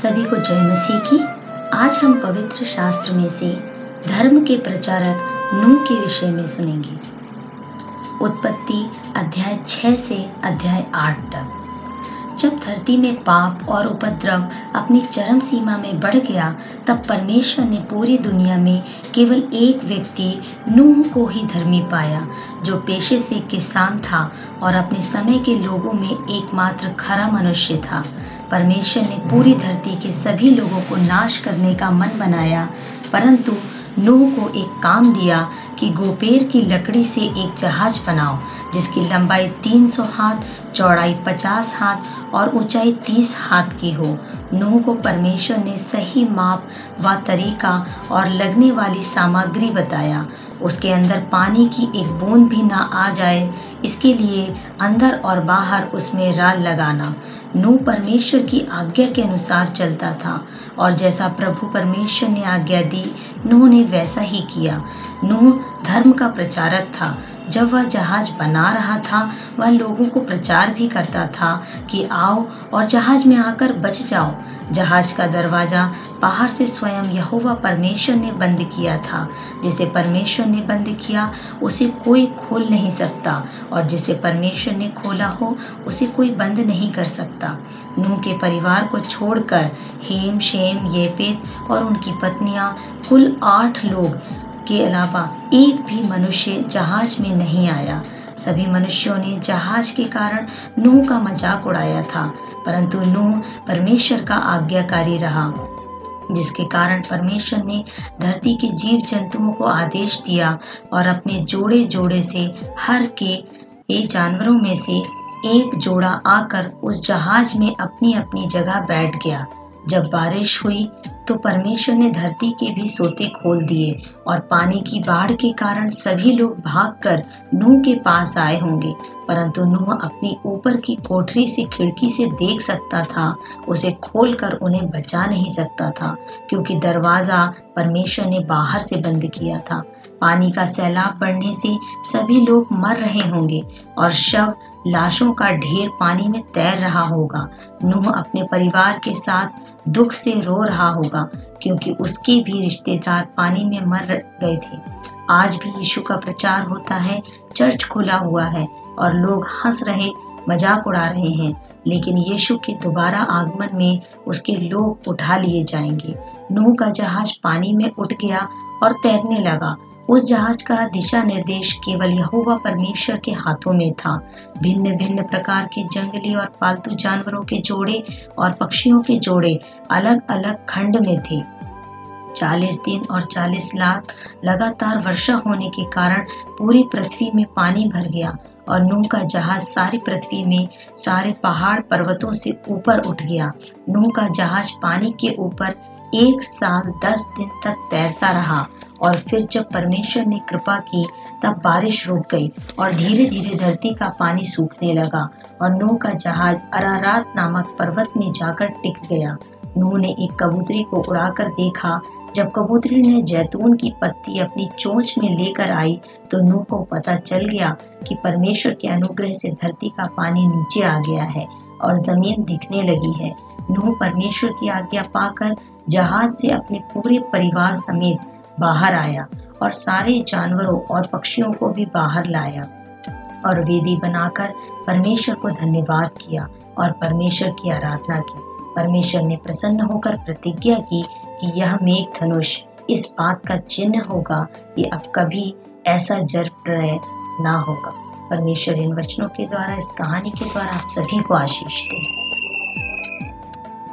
सभी को जय मसीह की। आज हम पवित्र शास्त्र में से धर्म के प्रचारक नूह के विषय में सुनेंगे। उत्पत्ति अध्याय 6 से अध्याय 8 तक। जब धरती में पाप और उपद्रव अपनी चरम सीमा में बढ़ गया, तब परमेश्वर ने पूरी दुनिया में केवल एक व्यक्ति नूह को ही धर्मी पाया, जो पेशे से किसान था और अपने समय के लोगों में एकमात्र खरा मनुष्य था। परमेश्वर ने पूरी धरती के सभी लोगों को नाश करने का मन बनाया, परंतु नूह को एक काम दिया कि गोपेर की लकड़ी से एक जहाज़ बनाओ, जिसकी लंबाई 300 हाथ, चौड़ाई 50 हाथ और ऊंचाई 30 हाथ की हो। नूह को परमेश्वर ने सही माप व तरीका और लगने वाली सामग्री बताया। उसके अंदर पानी की एक बूंद भी ना आ जाए, इसके लिए अंदर और बाहर उसमें राल लगाना। नूह परमेश्वर की आज्ञा के अनुसार चलता था, और जैसा प्रभु परमेश्वर ने आज्ञा दी, नूह ने वैसा ही किया। नूह धर्म का प्रचारक था। जब वह जहाज़ बना रहा था, वह लोगों को प्रचार भी करता था कि आओ और जहाज़ में आकर बच जाओ। जहाज़ का दरवाज़ा बाहर से स्वयं यहोवा परमेश्वर ने बंद किया था। जिसे परमेश्वर ने बंद किया, उसे कोई खोल नहीं सकता, और जिसे परमेश्वर ने खोला हो, उसे कोई बंद नहीं कर सकता। नूह के परिवार को छोड़कर हेम, शेम, येपेत और उनकी पत्नियाँ, कुल आठ लोग के अलावा एक भी मनुष्य जहाज़ में नहीं आया। सभी मनुष्यों ने जहाज़ के कारण नूह का मज़ाक उड़ाया था, परंतु नूह परमेश्वर का आज्ञाकारी रहा, जिसके कारण परमेश्वर ने धरती के जीव जंतुओं को आदेश दिया और अपने जोड़े जोड़े से हर के एक जानवरों में से एक जोड़ा आकर उस जहाज़ में अपनी अपनी जगह बैठ गया। जब बारिश हुई तो परमेश्वर ने धरती के भी सोते खोल दिए और पानी की बाढ़ के कारण सभी लोग भागकर नूह के पास आए होंगे। परंतु नूह अपनी ऊपर की कोठरी से खिड़की से देख सकता था, उसे खोलकर उन्हें बचा नहीं सकता था, क्योंकि दरवाज़ा परमेश्वर ने बाहर से बंद किया था। पानी का सैलाब पड़ने से सभी लोग मर रहे होंगे और शव लाशों का ढेर पानी में तैर रहा होगा। नूह अपने परिवार के साथ दुख से रो रहा होगा, क्योंकि उसके भी रिश्तेदार पानी में मर गए थे। आज भी यीशु का प्रचार होता है, चर्च खुला हुआ है और लोग हंस रहे, मज़ाक उड़ा रहे हैं, लेकिन यीशु के दोबारा आगमन में उसके लोग उठा लिए जाएँगे। नूह का जहाज़ पानी में उठ गया और तैरने लगा। उस जहाज़ का दिशा निर्देश केवल यहोवा परमेश्वर के हाथों में था। भिन्न भिन्न प्रकार के जंगली और पालतू जानवरों के जोड़े और पक्षियों के जोड़े अलग अलग खंड में थे। चालीस दिन और चालीस लाख लगातार वर्षा होने के कारण पूरी पृथ्वी में पानी भर गया और नूह का जहाज़ सारी पृथ्वी में सारे पहाड़ पर्वतों से ऊपर उठ गया। नूह का जहाज़ पानी के ऊपर एक साल दस दिन तक तैरता रहा। और फिर जब परमेश्वर ने कृपा की, तब बारिश रुक गई और धीरे धीरे धरती का पानी सूखने लगा और नूह का जहाज़ अरारात नामक पर्वत में जाकर टिक गया। नूह ने एक कबूतरी को उड़ाकर देखा। जब कबूतरी ने जैतून की पत्ती अपनी चोंच में लेकर आई तो नूह को पता चल गया कि परमेश्वर के अनुग्रह से धरती का पानी नीचे आ गया है और ज़मीन दिखने लगी है। नूह परमेश्वर की आज्ञा पाकर जहाज़ से अपने पूरे परिवार समेत बाहर आया और सारे जानवरों और पक्षियों को भी बाहर लाया। और वेदी बनाकर परमेश्वर को धन्यवाद किया और परमेश्वर की आराधना की। परमेश्वर ने प्रसन्न होकर प्रतिज्ञा की कि यह मेघ धनुष इस बात का चिन्ह होगा कि अब कभी ऐसा जर प्रलय ना होगा। परमेश्वर इन वचनों के द्वारा, इस कहानी के द्वारा आप सभी को आशीष दे।